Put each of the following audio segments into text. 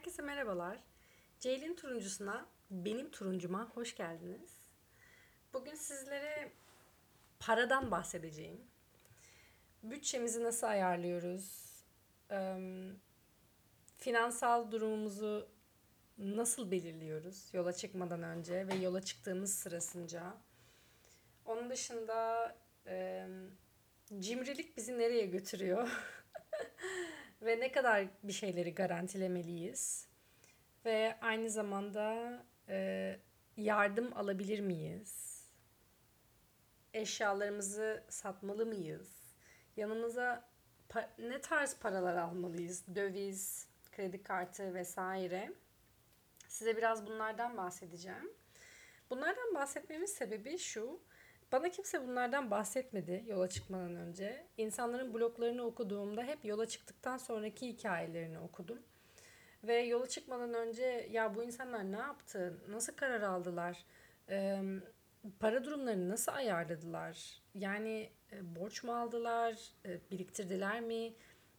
Herkese merhabalar. Ceylin turuncusuna, benim turuncuma hoş geldiniz. Bugün sizlere paradan bahsedeceğim. Bütçemizi nasıl ayarlıyoruz? Finansal durumumuzu nasıl belirliyoruz yola çıkmadan önce ve yola çıktığımız sırasınca? Onun dışında cimrilik bizi nereye götürüyor? Ve ne kadar bir şeyleri garantilemeliyiz? Ve aynı zamanda e, yardım alabilir miyiz? Eşyalarımızı satmalı mıyız? Yanımıza ne tarz paralar almalıyız? Döviz, kredi kartı vesaire. Size biraz bunlardan bahsedeceğim. Bunlardan bahsetmemin sebebi şu. Bana kimse bunlardan bahsetmedi yola çıkmadan önce. İnsanların bloglarını okuduğumda hep yola çıktıktan sonraki hikayelerini okudum. Ve yola çıkmadan önce ya bu insanlar ne yaptı, nasıl karar aldılar, para durumlarını nasıl ayarladılar, yani e, borç mu aldılar, e, biriktirdiler mi?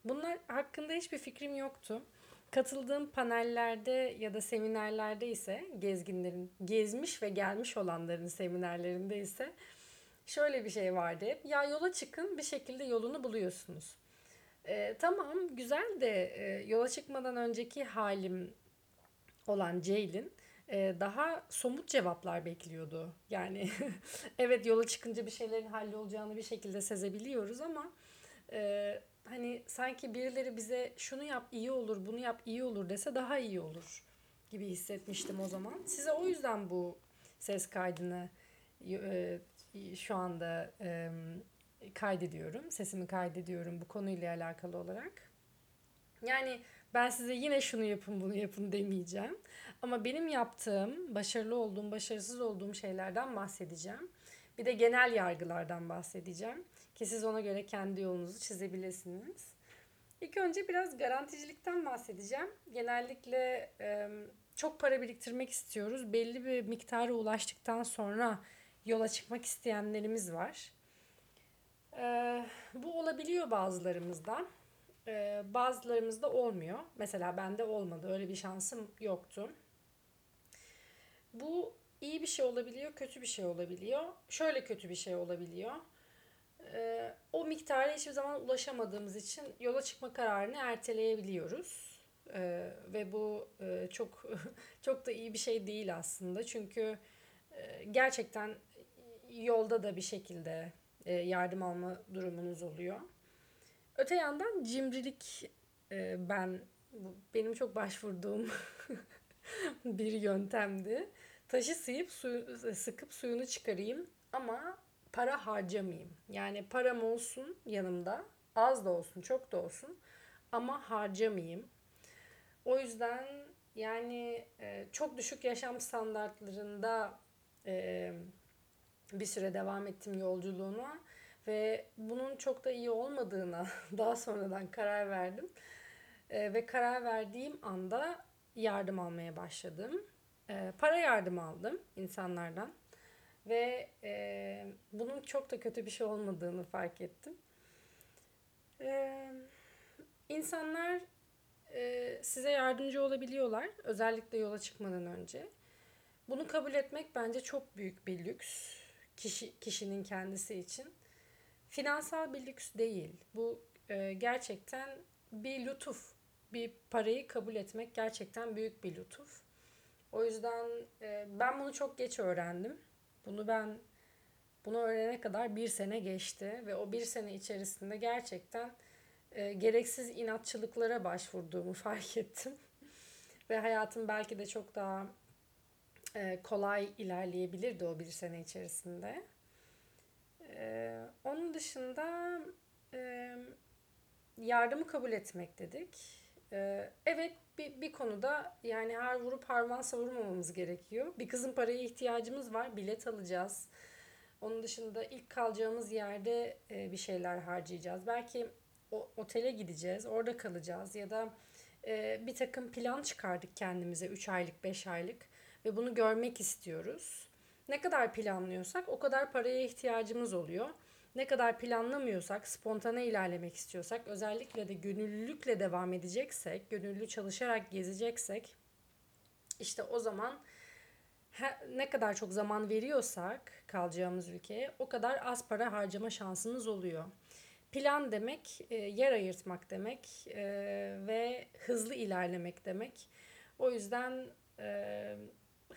Bunlar hakkında hiçbir fikrim yoktu. Katıldığım panellerde ya da seminerlerde ise gezginlerin, gezmiş ve gelmiş olanların seminerlerinde ise şöyle bir şey vardı hep. Ya yola çıkın bir şekilde yolunu buluyorsunuz. Ee, tamam güzel de e, yola çıkmadan önceki halim olan Ceylin e, daha somut cevaplar bekliyordu. Yani evet yola çıkınca bir şeylerin hallolacağını bir şekilde sezebiliyoruz ama e, hani sanki birileri bize şunu yap iyi olur, bunu yap iyi olur dese daha iyi olur gibi hissetmiştim o zaman. Size o yüzden bu ses kaydını e, şu anda e, kaydediyorum. Sesimi kaydediyorum bu konuyla alakalı olarak. Yani ben size yine şunu yapın bunu yapın demeyeceğim. Ama benim yaptığım, başarılı olduğum, başarısız olduğum şeylerden bahsedeceğim. Bir de genel yargılardan bahsedeceğim. Ki siz ona göre kendi yolunuzu çizebilirsiniz. İlk önce biraz garanticilikten bahsedeceğim. Genellikle çok para biriktirmek istiyoruz. Belli bir miktara ulaştıktan sonra yola çıkmak isteyenlerimiz var. Ee, bu olabiliyor bazılarımızda. Ee, bazılarımızda olmuyor. Mesela bende olmadı. Öyle bir şansım yoktu. Bu iyi bir şey olabiliyor, kötü bir şey olabiliyor. Şöyle kötü bir şey olabiliyor. Ee, o miktara hiçbir zaman ulaşamadığımız için yola çıkma kararını erteleyebiliyoruz. Ee, ve bu e, çok çok da iyi bir şey değil aslında. Çünkü e, gerçekten yolda da bir şekilde e, yardım alma durumunuz oluyor. Öte yandan cimrilik e, ben benim çok başvurduğum bir yöntemdi. Taşı sıyıp suyu, sıkıp suyunu çıkarayım ama para harcamayayım. Yani param olsun yanımda, az da olsun, çok da olsun ama harcamayayım. O yüzden yani e, çok düşük yaşam standartlarında bir süre devam ettim yolculuğuna ve bunun çok da iyi olmadığına daha sonradan karar verdim. E, ve karar verdiğim anda yardım almaya başladım. E, para yardım aldım insanlardan ve e, bunun çok da kötü bir şey olmadığını fark ettim. E, insanlar e, size yardımcı olabiliyorlar özellikle yola çıkmadan önce. Bunu kabul etmek bence çok büyük bir lüks kişi kişinin kendisi için. Finansal bir lüks değil. Bu e, gerçekten bir lütuf. Bir parayı kabul etmek gerçekten büyük bir lütuf. O yüzden e, ben bunu çok geç öğrendim. Bunu ben bunu öğrenene kadar bir sene geçti ve o bir sene içerisinde gerçekten e, gereksiz inatçılıklara başvurduğumu fark ettim. ve hayatım belki de çok daha e, kolay ilerleyebilirdi o bir sene içerisinde. E, onun dışında e, yardımı kabul etmek dedik. Evet bir, bir konuda yani her vurup harman savurmamamız gerekiyor. Bir kızın paraya ihtiyacımız var. Bilet alacağız. Onun dışında ilk kalacağımız yerde bir şeyler harcayacağız. Belki o, otele gideceğiz, orada kalacağız ya da bir takım plan çıkardık kendimize 3 aylık, 5 aylık ve bunu görmek istiyoruz. Ne kadar planlıyorsak o kadar paraya ihtiyacımız oluyor. ne kadar planlamıyorsak, spontane ilerlemek istiyorsak, özellikle de gönüllülükle devam edeceksek, gönüllü çalışarak gezeceksek, işte o zaman ne kadar çok zaman veriyorsak kalacağımız ülkeye o kadar az para harcama şansımız oluyor. Plan demek e, yer ayırtmak demek e, ve hızlı ilerlemek demek. O yüzden e,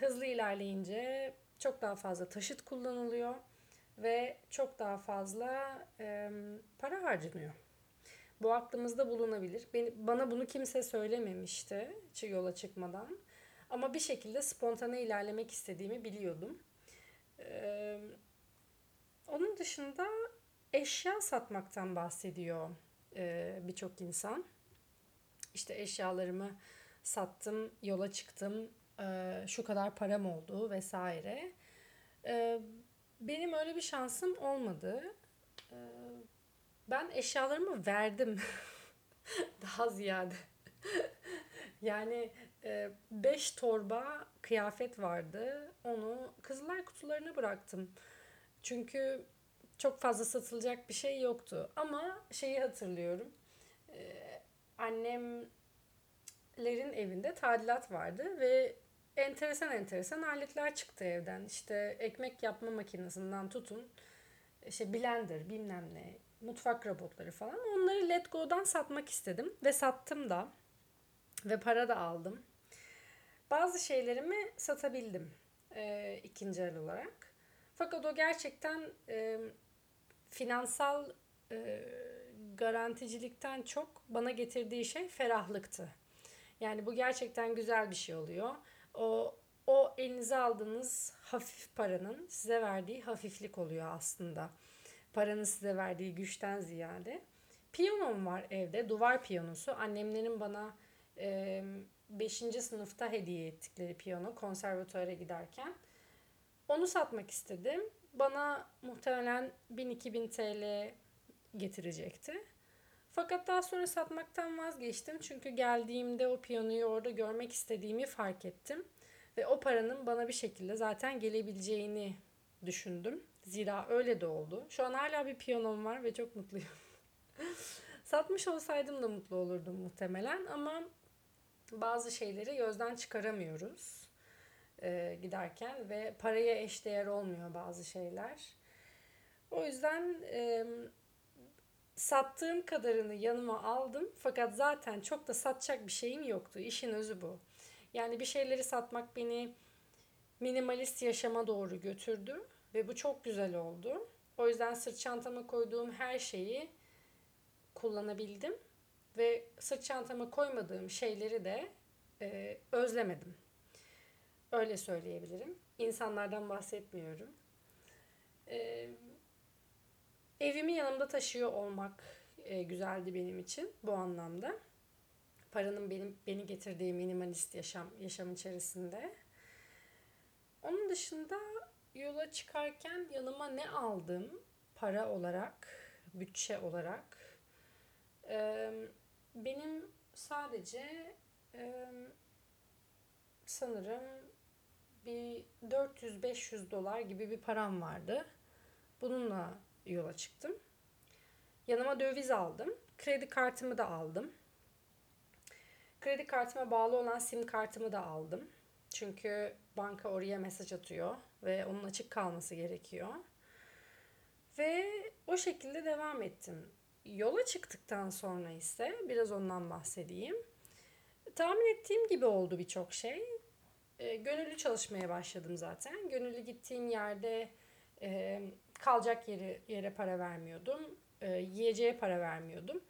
hızlı ilerleyince çok daha fazla taşıt kullanılıyor ve çok daha fazla para harcanıyor. Bu aklımızda bulunabilir. bana bunu kimse söylememişti yola çıkmadan. Ama bir şekilde spontane ilerlemek istediğimi biliyordum. Ee, onun dışında eşya satmaktan bahsediyor e, birçok insan. İşte eşyalarımı sattım, yola çıktım, e, şu kadar param oldu vesaire. E, benim öyle bir şansım olmadı. E, ben eşyalarımı verdim daha ziyade. yani 5 torba kıyafet vardı. Onu kızlar kutularına bıraktım. Çünkü çok fazla satılacak bir şey yoktu. Ama şeyi hatırlıyorum. Annemlerin evinde tadilat vardı ve enteresan enteresan aletler çıktı evden. İşte ekmek yapma makinesinden tutun işte blender bilmem ne mutfak robotları falan onları Let Go'dan satmak istedim ve sattım da ve para da aldım. Bazı şeylerimi satabildim e, ikinci el olarak. Fakat o gerçekten e, finansal e, garanticilikten çok bana getirdiği şey ferahlıktı. Yani bu gerçekten güzel bir şey oluyor. O o elinize aldığınız hafif paranın size verdiği hafiflik oluyor aslında. Paranın size verdiği güçten ziyade. Piyanom var evde, duvar piyanosu. Annemlerin bana 5. E, sınıfta hediye ettikleri piyano konservatuara giderken. Onu satmak istedim. Bana muhtemelen 1000-2000 TL getirecekti. Fakat daha sonra satmaktan vazgeçtim. Çünkü geldiğimde o piyanoyu orada görmek istediğimi fark ettim. Ve o paranın bana bir şekilde zaten gelebileceğini düşündüm. Zira öyle de oldu. Şu an hala bir piyanom var ve çok mutluyum. Satmış olsaydım da mutlu olurdum muhtemelen ama bazı şeyleri gözden çıkaramıyoruz e, giderken ve paraya eşdeğer olmuyor bazı şeyler. O yüzden e, sattığım kadarını yanıma aldım fakat zaten çok da satacak bir şeyim yoktu. İşin özü bu. Yani bir şeyleri satmak beni minimalist yaşama doğru götürdü ve bu çok güzel oldu. O yüzden sırt çantama koyduğum her şeyi kullanabildim ve sırt çantama koymadığım şeyleri de e, özlemedim. Öyle söyleyebilirim. İnsanlardan bahsetmiyorum. E, evimi yanımda taşıyor olmak e, güzeldi benim için bu anlamda. Paranın benim beni getirdiği minimalist yaşam yaşam içerisinde. Onun dışında yola çıkarken yanıma ne aldım para olarak, bütçe olarak? Ee, benim sadece e, sanırım bir 400-500 dolar gibi bir param vardı. Bununla yola çıktım. Yanıma döviz aldım. Kredi kartımı da aldım. Kredi kartıma bağlı olan sim kartımı da aldım. Çünkü banka oraya mesaj atıyor ve onun açık kalması gerekiyor. Ve o şekilde devam ettim. Yola çıktıktan sonra ise biraz ondan bahsedeyim. Tahmin ettiğim gibi oldu birçok şey. E, gönüllü çalışmaya başladım zaten. Gönüllü gittiğim yerde e, kalacak yeri yere para vermiyordum. E, yiyeceğe para vermiyordum.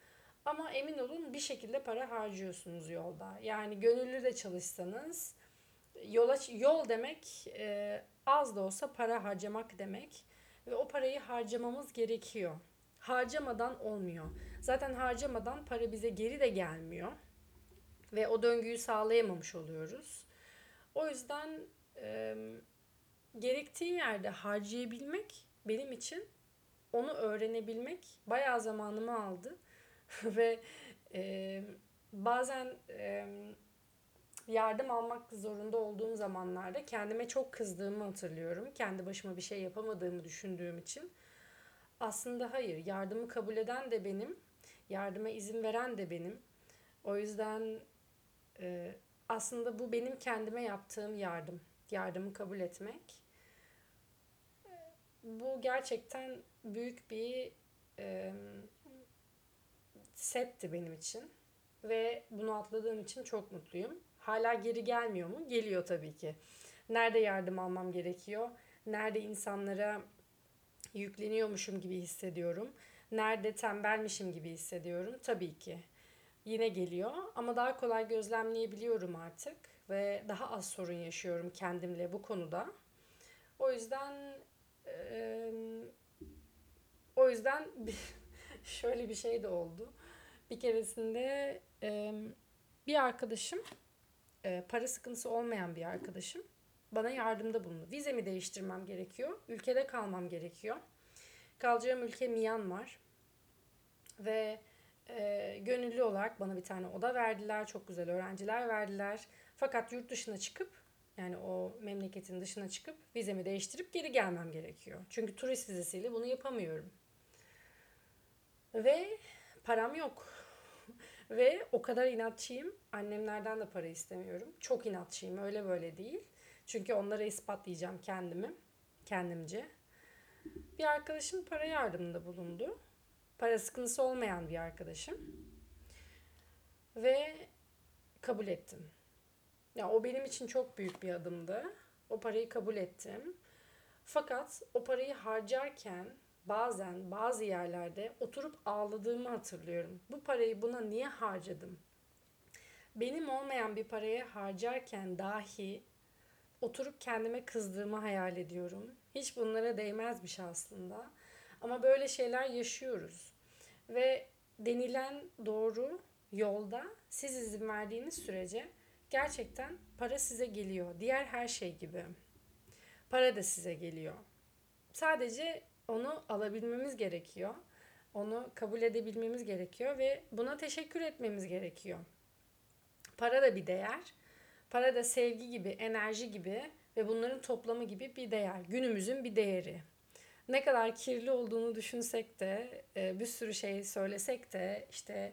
Ama emin olun bir şekilde para harcıyorsunuz yolda. Yani gönüllü de çalışsanız yola yol demek e, az da olsa para harcamak demek ve o parayı harcamamız gerekiyor. Harcamadan olmuyor. Zaten harcamadan para bize geri de gelmiyor ve o döngüyü sağlayamamış oluyoruz. O yüzden e, gerektiği yerde harcayabilmek benim için onu öğrenebilmek bayağı zamanımı aldı ve e, bazen e, yardım almak zorunda olduğum zamanlarda kendime çok kızdığımı hatırlıyorum. Kendi başıma bir şey yapamadığımı düşündüğüm için. aslında hayır. Yardımı kabul eden de benim. Yardıma izin veren de benim. O yüzden e, aslında bu benim kendime yaptığım yardım. Yardımı kabul etmek. Bu gerçekten büyük bir e, setti benim için. Ve bunu atladığım için çok mutluyum. Hala geri gelmiyor mu? Geliyor tabii ki. Nerede yardım almam gerekiyor? Nerede insanlara yükleniyormuşum gibi hissediyorum? Nerede tembelmişim gibi hissediyorum? Tabii ki. Yine geliyor ama daha kolay gözlemleyebiliyorum artık ve daha az sorun yaşıyorum kendimle bu konuda. O yüzden o yüzden şöyle bir şey de oldu. Bir keresinde eee, bir arkadaşım, eee, para sıkıntısı olmayan bir arkadaşım bana yardımda bulundu. Vizemi değiştirmem gerekiyor. Ülkede kalmam gerekiyor. Kalacağım ülke Myanmar. Ve e, gönüllü olarak bana bir tane oda verdiler. Çok güzel öğrenciler verdiler. Fakat yurt dışına çıkıp yani o memleketin dışına çıkıp vizemi değiştirip geri gelmem gerekiyor. Çünkü turist vizesiyle bunu yapamıyorum. Ve param yok. Ve o kadar inatçıyım. Annemlerden de para istemiyorum. Çok inatçıyım. Öyle böyle değil. Çünkü onlara ispatlayacağım kendimi. Kendimce. Bir arkadaşım para yardımında bulundu. Para sıkıntısı olmayan bir arkadaşım. Ve kabul ettim. Ya o benim için çok büyük bir adımdı. O parayı kabul ettim. Fakat o parayı harcarken bazen bazı yerlerde oturup ağladığımı hatırlıyorum. Bu parayı buna niye harcadım? Benim olmayan bir paraya harcarken dahi oturup kendime kızdığımı hayal ediyorum. Hiç bunlara değmezmiş aslında. Ama böyle şeyler yaşıyoruz. Ve denilen doğru yolda siz izin verdiğiniz sürece gerçekten para size geliyor. Diğer her şey gibi. Para da size geliyor. Sadece onu alabilmemiz gerekiyor. Onu kabul edebilmemiz gerekiyor ve buna teşekkür etmemiz gerekiyor. Para da bir değer. Para da sevgi gibi, enerji gibi ve bunların toplamı gibi bir değer. Günümüzün bir değeri. Ne kadar kirli olduğunu düşünsek de, e, bir sürü şey söylesek de, işte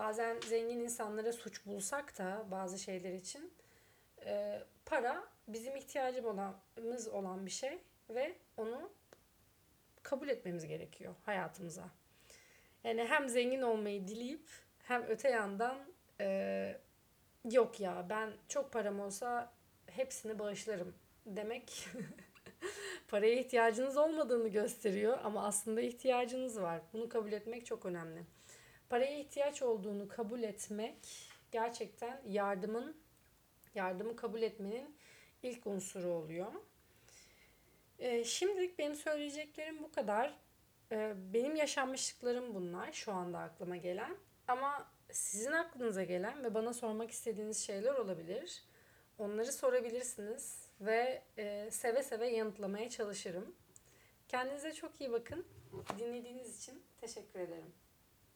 bazen zengin insanlara suç bulsak da bazı şeyler için e, para bizim ihtiyacımız olan bir şey ve onu kabul etmemiz gerekiyor hayatımıza. Yani hem zengin olmayı dileyip hem öte yandan e, yok ya ben çok param olsa hepsini bağışlarım demek paraya ihtiyacınız olmadığını gösteriyor ama aslında ihtiyacınız var. Bunu kabul etmek çok önemli. Paraya ihtiyaç olduğunu kabul etmek gerçekten yardımın yardımı kabul etmenin ilk unsuru oluyor. Ee, şimdilik benim söyleyeceklerim bu kadar. Ee, benim yaşanmışlıklarım bunlar şu anda aklıma gelen. Ama sizin aklınıza gelen ve bana sormak istediğiniz şeyler olabilir. Onları sorabilirsiniz ve e, seve seve yanıtlamaya çalışırım. Kendinize çok iyi bakın. Dinlediğiniz için teşekkür ederim.